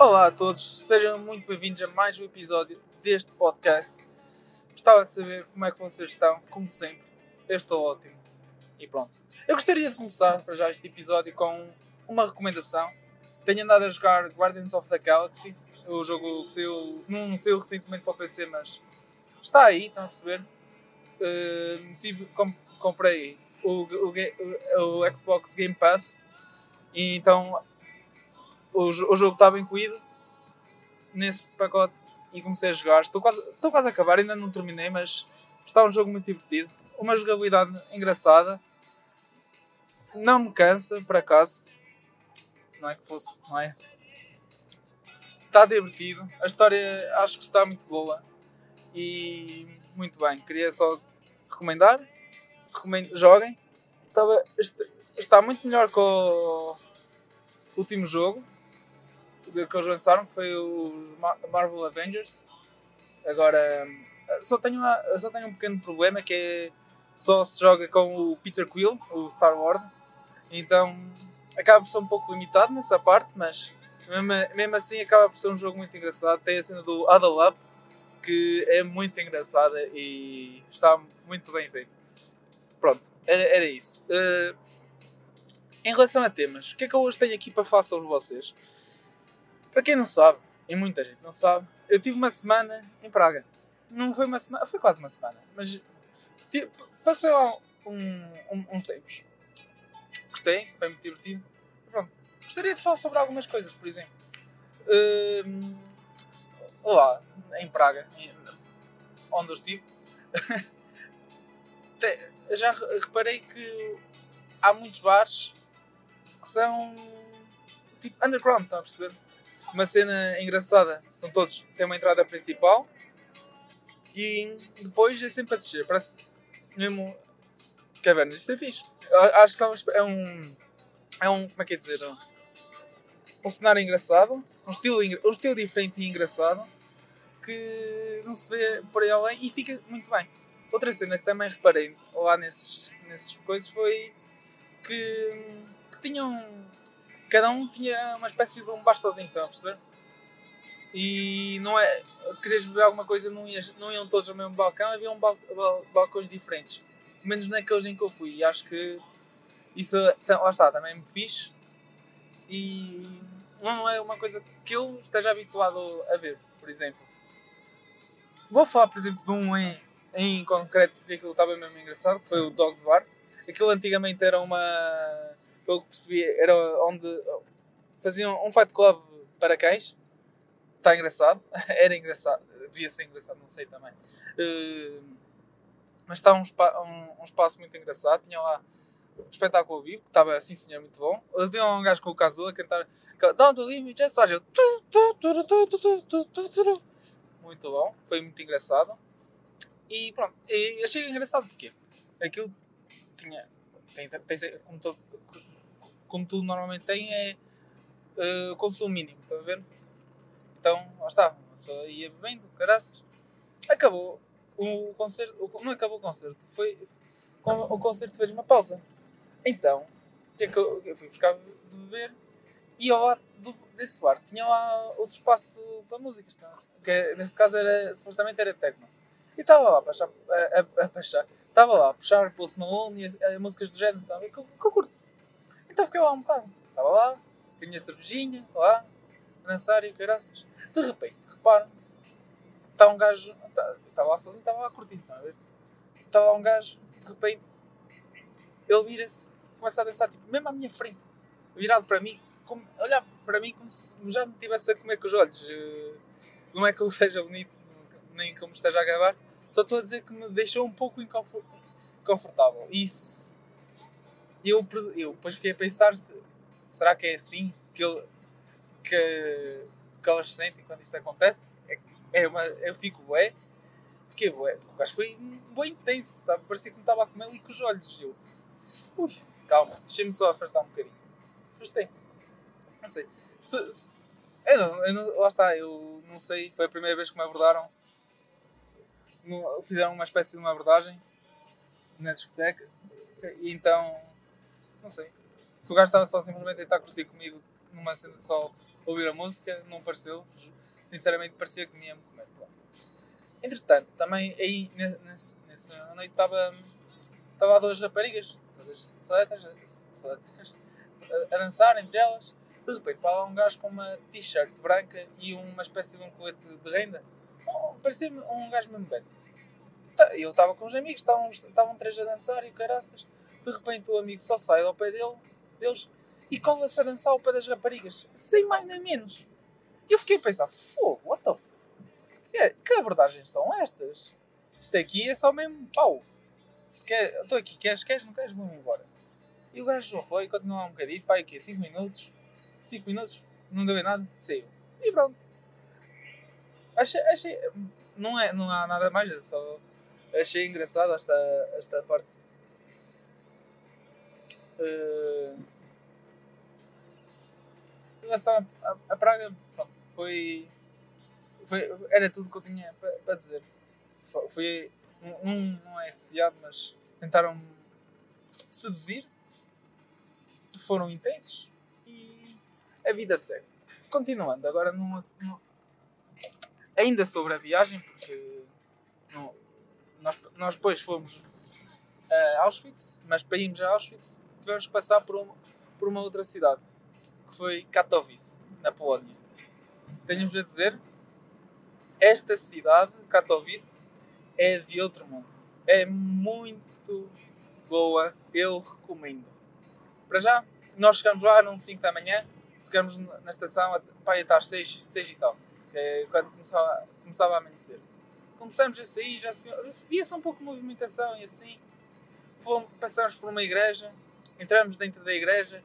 Olá a todos, sejam muito bem-vindos a mais um episódio deste podcast. Gostava de saber como é que vocês estão, como sempre. Eu estou ótimo. E pronto. Eu gostaria de começar para já este episódio com uma recomendação. Tenho andado a jogar Guardians of the Galaxy, o jogo que saiu, não saiu recentemente para o PC, mas está aí, estão a perceber? Uh, tive, com, comprei o, o, o, Xbox Game Pass e então o, jogo estava incluído nesse pacote e comecei a jogar. Estou quase, estou quase a acabar, ainda não terminei, mas está um jogo muito divertido. Uma jogabilidade engraçada. Não me cansa, por acaso. Não é que fosse, não é? Está divertido. A história acho que está muito boa. E muito bem. Queria só recomendar. Recomendo, joguem. Estava, está muito melhor que o último jogo que eles lançaram, que foi os Marvel Avengers. Agora, só tenho, uma, só tenho um pequeno problema que é só se joga com o Peter Quill, o Star Wars. Então acaba por ser um pouco limitado nessa parte, mas mesmo, mesmo assim acaba por ser um jogo muito engraçado. Tem a cena do Huddle Up, que é muito engraçada e está muito bem feito. Pronto, era, era isso. Uh, em relação a temas, o que é que eu hoje tenho aqui para falar sobre vocês? Para quem não sabe, e muita gente não sabe, eu tive uma semana em Praga. Não foi uma semana, foi quase uma semana, mas passei lá um, um, uns tempos. Gostei, foi muito divertido. Pronto. Gostaria de falar sobre algumas coisas, por exemplo. Uh, lá, em Praga, onde eu estive, já reparei que há muitos bares que são tipo underground, estão a perceber? Uma cena engraçada. São todos, tem uma entrada principal e depois é sempre a descer. Parece mesmo cavernas. Isto é fixe. Acho que é um. É um. Como é que é dizer? Um, um cenário engraçado, um estilo, um estilo diferente e engraçado que não se vê por aí além e fica muito bem. Outra cena que também reparei lá nesses, nesses coisas foi que, que tinham cada um tinha uma espécie de um bar sozinho, estão a perceber? E não é. Se querias beber alguma coisa, não, ias, não iam todos ao mesmo balcão, havia um bal, bal, balcões diferentes. Menos naqueles em que eu fui. E acho que isso, lá está, também é muito fixe. E não é uma coisa que eu esteja habituado a ver, por exemplo. Vou falar, por exemplo, de um em, em concreto, porque aquilo estava mesmo engraçado, que foi o Dogs Bar. Aquilo antigamente era uma pelo que percebi, era onde faziam um fight club para cães. Está engraçado. Era engraçado. Devia ser engraçado, não sei também. Uh, mas está um, um, um, espaço muito engraçado. Tinha lá um espetáculo vivo, que estava assim, senhor, muito bom. Tinha um gajo com o caso a cantar Down the Limit, é só Muito bom, foi muito engraçado. E pronto, e achei engraçado porque aquilo tinha, tem, tem, como todo, como tudo normalmente tem, é uh, consumo mínimo, está a ver? Então, lá está, só ia bebendo, caraças. Acabou o concerto, não acabou o concerto, foi, o concerto fez uma pausa. Então, é eu, eu fui buscar de beber e ao lado do, desse bar tinha lá outro espaço para músicas, tá? que neste caso era, supostamente era techno. E estava lá a puxar, puxar, estava lá a puxar Post Malone e a, a, músicas do género, sabe? Que, que eu curto. Então fiquei lá um bocado. Estava lá, com a minha cervejinha, lá, a dançar e caraças. De repente, reparo, está um gajo, estava tá, lá sozinho, estava lá a curtir, estão a ver? Estava lá um gajo, de repente, ele vira-se, começa a dançar, tipo, mesmo à minha frente, virado para mim, como, olhar para mim como se já me estivesse a comer com os olhos. Eh, não é que ele seja bonito, nem como esteja a gravar, só estou a dizer que me deixou um pouco inconfortável. Se, e eu, eu depois fiquei a pensar: se, será que é assim que, que, que elas sentem quando isto acontece? É, é uma, eu fico bué. Fiquei bué. O gajo foi bué intenso, sabe? Parecia que me estava a comer ali com os olhos. Eu, ui, calma, deixei-me só afastar um bocadinho. Afastei. Não sei. Se, se, eu não, eu não, lá está, eu não sei. Foi a primeira vez que me abordaram. No, fizeram uma espécie de uma abordagem na discoteca. E então não sei. Se o gajo estava só simplesmente a tentar curtir comigo numa cena de sol ouvir a música, não pareceu. Sinceramente, parecia que me ia comer. Entretanto, também aí nessa noite estava estava lá duas raparigas, todas soletas, a dançar entre elas. De repente, para lá um gajo com uma t-shirt branca e uma espécie de um colete de renda. Oh, Parecia-me um gajo mesmo bem. Tá, eu estava com os amigos, estavam, estavam três a dançar e caraças. De repente, o amigo só sai ao pé dele, deles e cola-se a dançar ao pé das raparigas, sem mais nem menos. E eu fiquei a pensar: fogo, what the f... que, que abordagens são estas? Isto aqui é só mesmo pau. Se quer, estou aqui, queres, queres, não queres, vamos embora. E o gajo não foi, continuou um bocadinho, pai, aqui, 5 minutos, 5 minutos, não deu em nada, saiu. E pronto. Achei, achei, não, é, não há nada mais, é só achei engraçado esta, esta parte. Uh, relação a, a, Praga, pronto, foi, foi, era tudo que eu tinha para, para dizer. Foi, um, não é assediado, mas tentaram seduzir, foram intensos e a vida segue. Continuando, agora ainda sobre a viagem, porque não, nós, nós depois fomos a Auschwitz, mas para irmos a Auschwitz tivemos que passar por uma, por uma outra cidade, que foi Katowice, na Polónia. Tenho-vos a dizer, esta cidade, Katowice, é de outro mundo. É muito boa, eu recomendo. Para já, nós chegamos lá às 5 da manhã, ficamos na estação para estar às 6, 6 e tal, que é quando começava, começava a amanhecer. Começamos a sair, já via-se um pouco de movimentação e assim. Fomos, passamos por uma igreja, entramos dentro da igreja,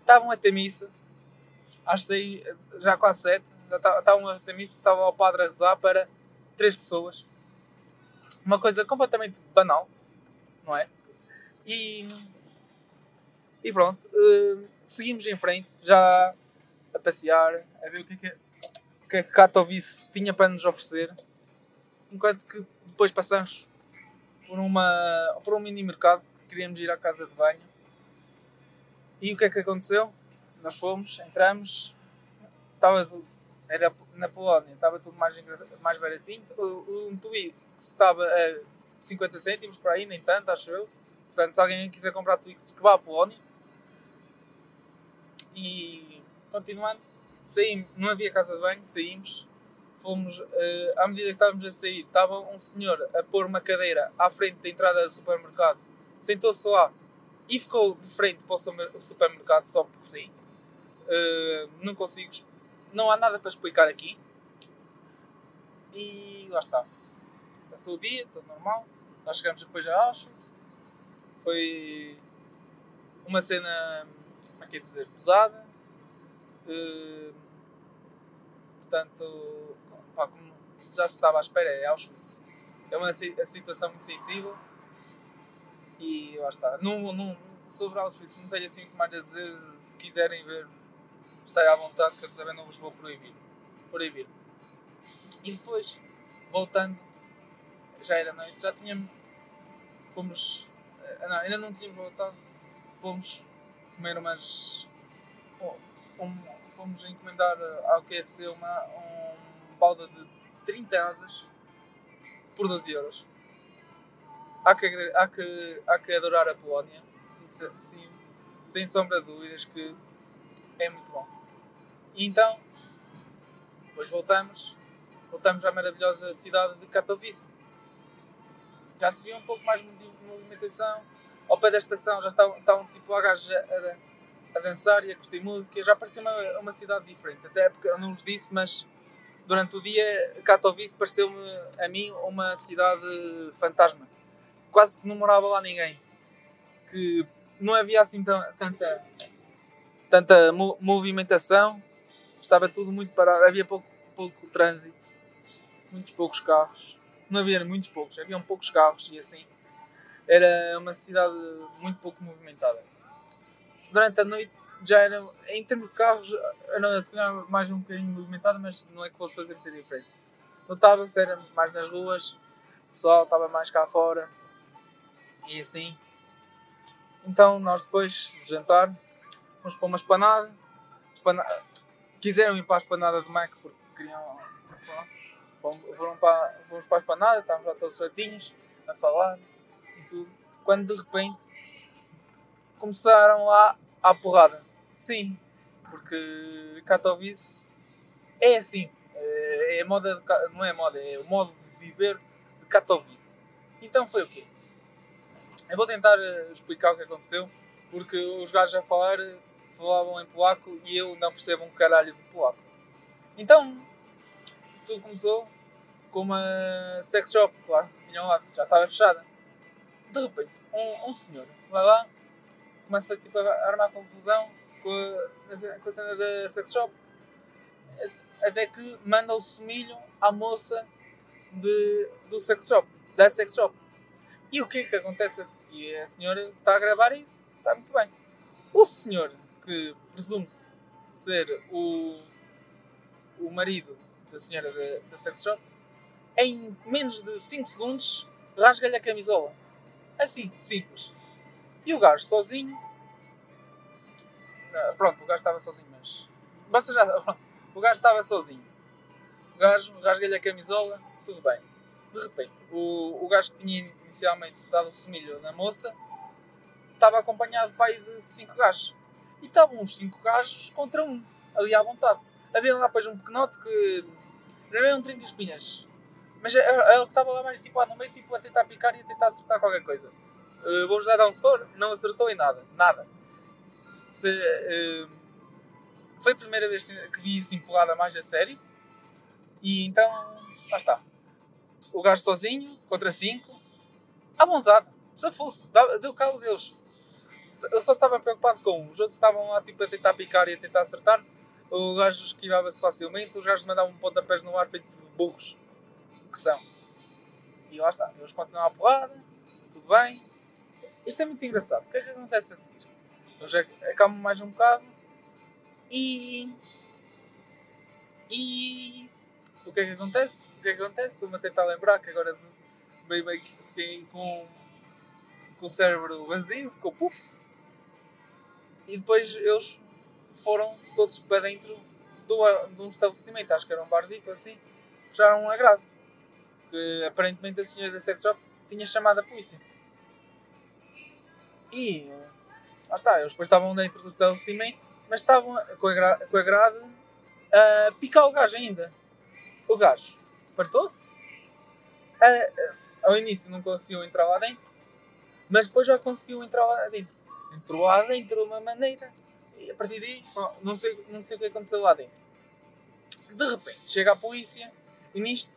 estavam a ter missa, às 6, já quase 7, já estavam a ter missa, estava o padre a rezar para três pessoas. Uma coisa completamente banal, não é? E, e pronto, uh, seguimos em frente, já a passear, a ver o que é que, a Katowice tinha para nos oferecer, enquanto que depois passamos por, uma, por um mini mercado, queríamos ir à casa de banho. E o que é que aconteceu? Nós fomos, entramos, estava era na Polónia, estava tudo mais, mais baratinho. Um Twix estava a 50 cêntimos para aí, nem tanto, acho eu. Portanto, se alguém quiser comprar Twix, que vá à Polónia. E continuando, saímos, não havia casa de banho, saímos. Fomos, uh, à medida que estávamos a sair, estava um senhor a pôr uma cadeira à frente da entrada do supermercado, sentou-se lá e ficou de frente para o supermercado só porque sim. Uh, não consigo não há nada para explicar aqui. E lá está. Passou o dia, tudo normal. Nós chegamos depois a Auschwitz. Foi uma cena, como é que é dizer, pesada. Uh, portanto, pá, como já se estava à espera, é Auschwitz. É uma situação muito sensível. E lá está. Não, sobre Auschwitz não tenho assim muito mais a dizer. Se quiserem ver estai à vontade que eu também não vos vou proibir. proibir. E depois, voltando, já era noite, já tínhamos. Fomos. Eh, não, ainda não tínhamos voltado. Fomos comer umas. Um, fomos encomendar ao QFC uma, um balda de 30 asas por 12 euros. Há que, há que, há que adorar a Polónia, sim, sim, sem sombra de dúvidas que é muito bom. E então, depois voltamos, voltamos à maravilhosa cidade de Katowice. Já se viu um pouco mais de movimentação. Ao pé da estação já estavam, estavam tipo a, a, a, dançar e a curtir música. Já parecia uma, uma cidade diferente. Até porque eu não vos disse, mas durante o dia Katowice pareceu-me a mim uma cidade fantasma. Quase que não morava lá ninguém. Que não havia assim tanta, tanta movimentação estava tudo muito parado, havia pouco, pouco trânsito, muitos poucos carros. Não havia muitos poucos, havia poucos carros e assim. Era uma cidade muito pouco movimentada. Durante a noite já era, em termos de carros, era se calhar mais um bocadinho movimentada, mas não é que fosse fazer muita diferença. Notava-se, era mais nas ruas, o pessoal estava mais cá fora e assim. Então nós depois de jantar fomos para uma esplanada quiseram ir para a esplanada do Mac porque queriam. Foram para, fomos para a esplanada, estávamos lá todos certinhos a falar e tudo. Quando de repente começaram lá à porrada. Sim, porque Katowice é assim. É, é moda de, não é moda, é o modo de viver de Katowice. Então foi o quê? Eu vou tentar eh, explicar o que aconteceu, porque os gajos a falar falavam em polaco e eu não percebo um caralho de polaco. Então, tudo começou com uma sex shop, claro, tinham lá, já estava fechada. De repente, um, um senhor vai lá, começa tipo, a armar confusão com a, com a cena da sex shop, até que manda o semilho à moça de, do sex shop, da sex shop. E o que é que acontece? E a senhora está a gravar isso, está muito bem. O senhor que presume-se ser o, o marido da senhora da, da sex shop, em menos de 5 segundos rasga-lhe a camisola. Assim, simples. E o gajo sozinho. Não, pronto, o gajo estava sozinho, mas. Basta já. O gajo estava sozinho. O gajo rasga-lhe a camisola, tudo bem. De repente, o, o gajo que tinha inicialmente dado o semilho na moça estava acompanhado pai de 5 gajos. E estavam uns 5 gajos contra um, ali à vontade. Havia lá depois um pequenote que. Não era um trinco espinhas. Mas ele estava lá mais tipo lá no meio, tipo, a tentar picar e a tentar acertar qualquer coisa. Uh, Vou-vos dar um score, não acertou em nada. Nada. Ou seja, uh, foi a primeira vez que vi isso empurrada mais a sério. E então, lá está. O gajo sozinho, contra 5, à vontade. Se fosse, deu cabo deles. Eu só estava preocupado com um. Os outros estavam lá tipo, a tentar picar e a tentar acertar. O gajo esquivava-se facilmente. Os gajos mandavam pontapés no ar feito de burros que são. E lá está. Eles continuam a porrada. Tudo bem. Isto é muito engraçado. O que é que acontece a seguir? Eles acalmam mais um bocado. E. E. O que é que acontece? O que é que acontece? Estou-me a tentar lembrar que agora meio, meio, fiquei com, com o cérebro vazio, ficou puf e depois eles foram todos para dentro do, de um estabelecimento, acho que era um barzito assim, fecharam um agrado. Porque aparentemente a senhora da sex shop tinha chamado a polícia. E lá está, eles depois estavam dentro do estabelecimento, mas estavam com a, gra com a grade a picar o gajo ainda. O gajo fartou-se. Ao início não conseguiu entrar lá dentro, mas depois já conseguiu entrar lá dentro entrou lá dentro de uma maneira e a partir daí não sei, não sei o que aconteceu lá dentro. De repente chega a polícia e nisto,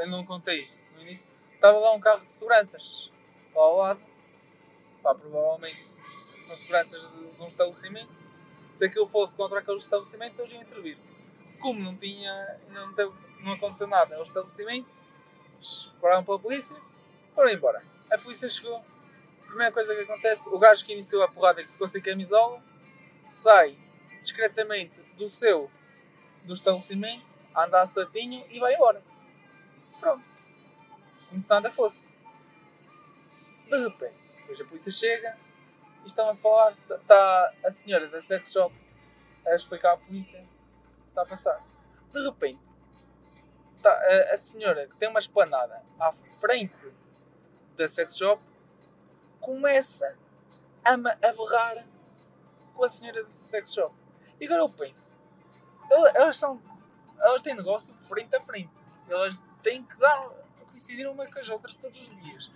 eu não contei no início, estava lá um carro de seguranças lá ao lado. Pá, provavelmente são seguranças de, um estabelecimento. Se aquilo fosse contra aquele estabelecimento, eles iam intervir. Como não tinha, não, não aconteceu nada ao estabelecimento, pararam pela polícia, foram embora. A polícia chegou, primeira coisa que acontece, o gajo que iniciou a porrada que ficou sem camisola sai discretamente do seu do estabelecimento, anda a satinho e vai embora. Pronto. Como se nada fosse. De repente, depois a polícia chega e estão a falar, está a senhora da sex shop a explicar à polícia está a passar. De repente, está a, a senhora que tem uma esplanada à frente da sex shop começa a, a berrar com a senhora do sex shop. E agora eu penso, elas são. Elas têm negócio frente a frente. Elas têm que dar coincidir uma com as outras todos os dias.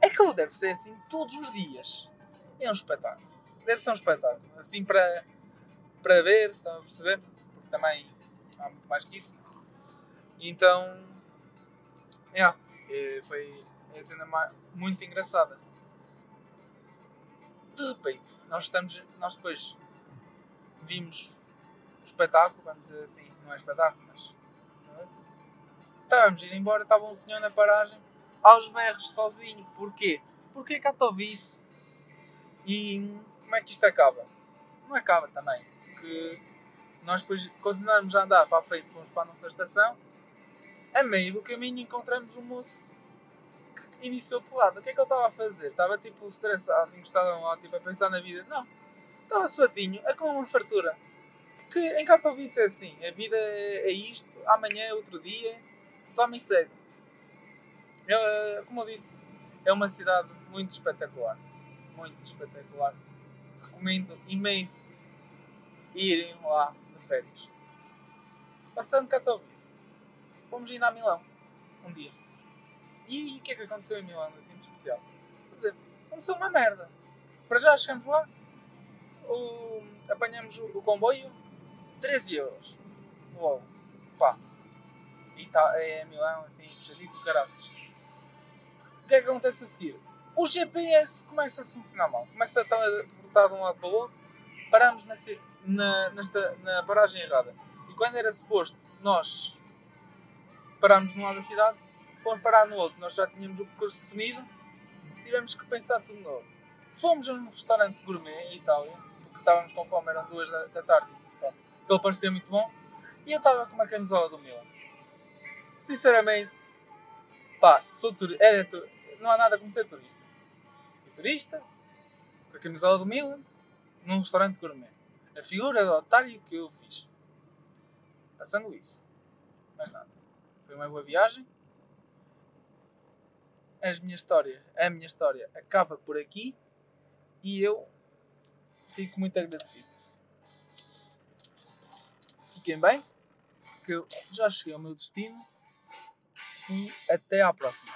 É que ele deve ser assim todos os dias. É um espetáculo. Deve ser um espetáculo. Assim para, para ver, estão a perceber? Também há muito mais que isso. Então. Yeah, foi uma cena muito engraçada de repente, nós estamos, nós depois vimos o espetáculo, vamos dizer assim, não é espetáculo, mas é? estávamos a ir embora, estava um senhor na paragem, aos berros, sozinho. Porquê? Porque é Katowice. E como é que isto acaba? Não acaba também, porque nós depois continuamos a andar para a frente, fomos para a nossa estação, a meio do caminho encontramos um moço iniciou porrada. O que é que ele estava a fazer? Estava tipo estressado, encostado lá, tipo a pensar na vida. Não. Estava suatinho, é como uma fartura. Porque em Katowice é assim, a vida é, é isto, amanhã é outro dia, só me segue. Eu, eh, como eu disse, é uma cidade muito espetacular. Muito espetacular. Recomendo imenso irem lá de férias. Passando Katowice, fomos ainda a Milão, um dia. E o que é que aconteceu em Milão, assim, de especial? Quer dizer, começou uma merda. Para já chegamos lá, o, apanhamos o, o comboio, 13 euros. Uou, pá. E tá, é Milão, assim, puxadito, caraças. O que é que acontece a seguir? O GPS começa a funcionar mal. Começa a estar de um lado para o outro. Paramos na, na, nesta, na paragem errada. E quando era suposto nós pararmos num lado da cidade, fomos parar no outro. Nós já tínhamos o percurso definido. Tivemos que pensar tudo novo. Fomos a um restaurante gourmet em Itália, porque estávamos com fome, eram duas da, da tarde. Pronto. Ele parecia muito bom. E eu estava com uma camisola do Milan. Sinceramente, pá, sou turista. Era não há nada como ser turista. Fui turista, com a camisola do Milan, num restaurante gourmet. A figura do otário que eu fiz. Passando isso. Mais nada. Foi uma boa viagem. A minha história, a minha história acaba por aqui e eu fico muito agradecido. Fiquem bem, que eu já cheguei ao meu destino e até à próxima.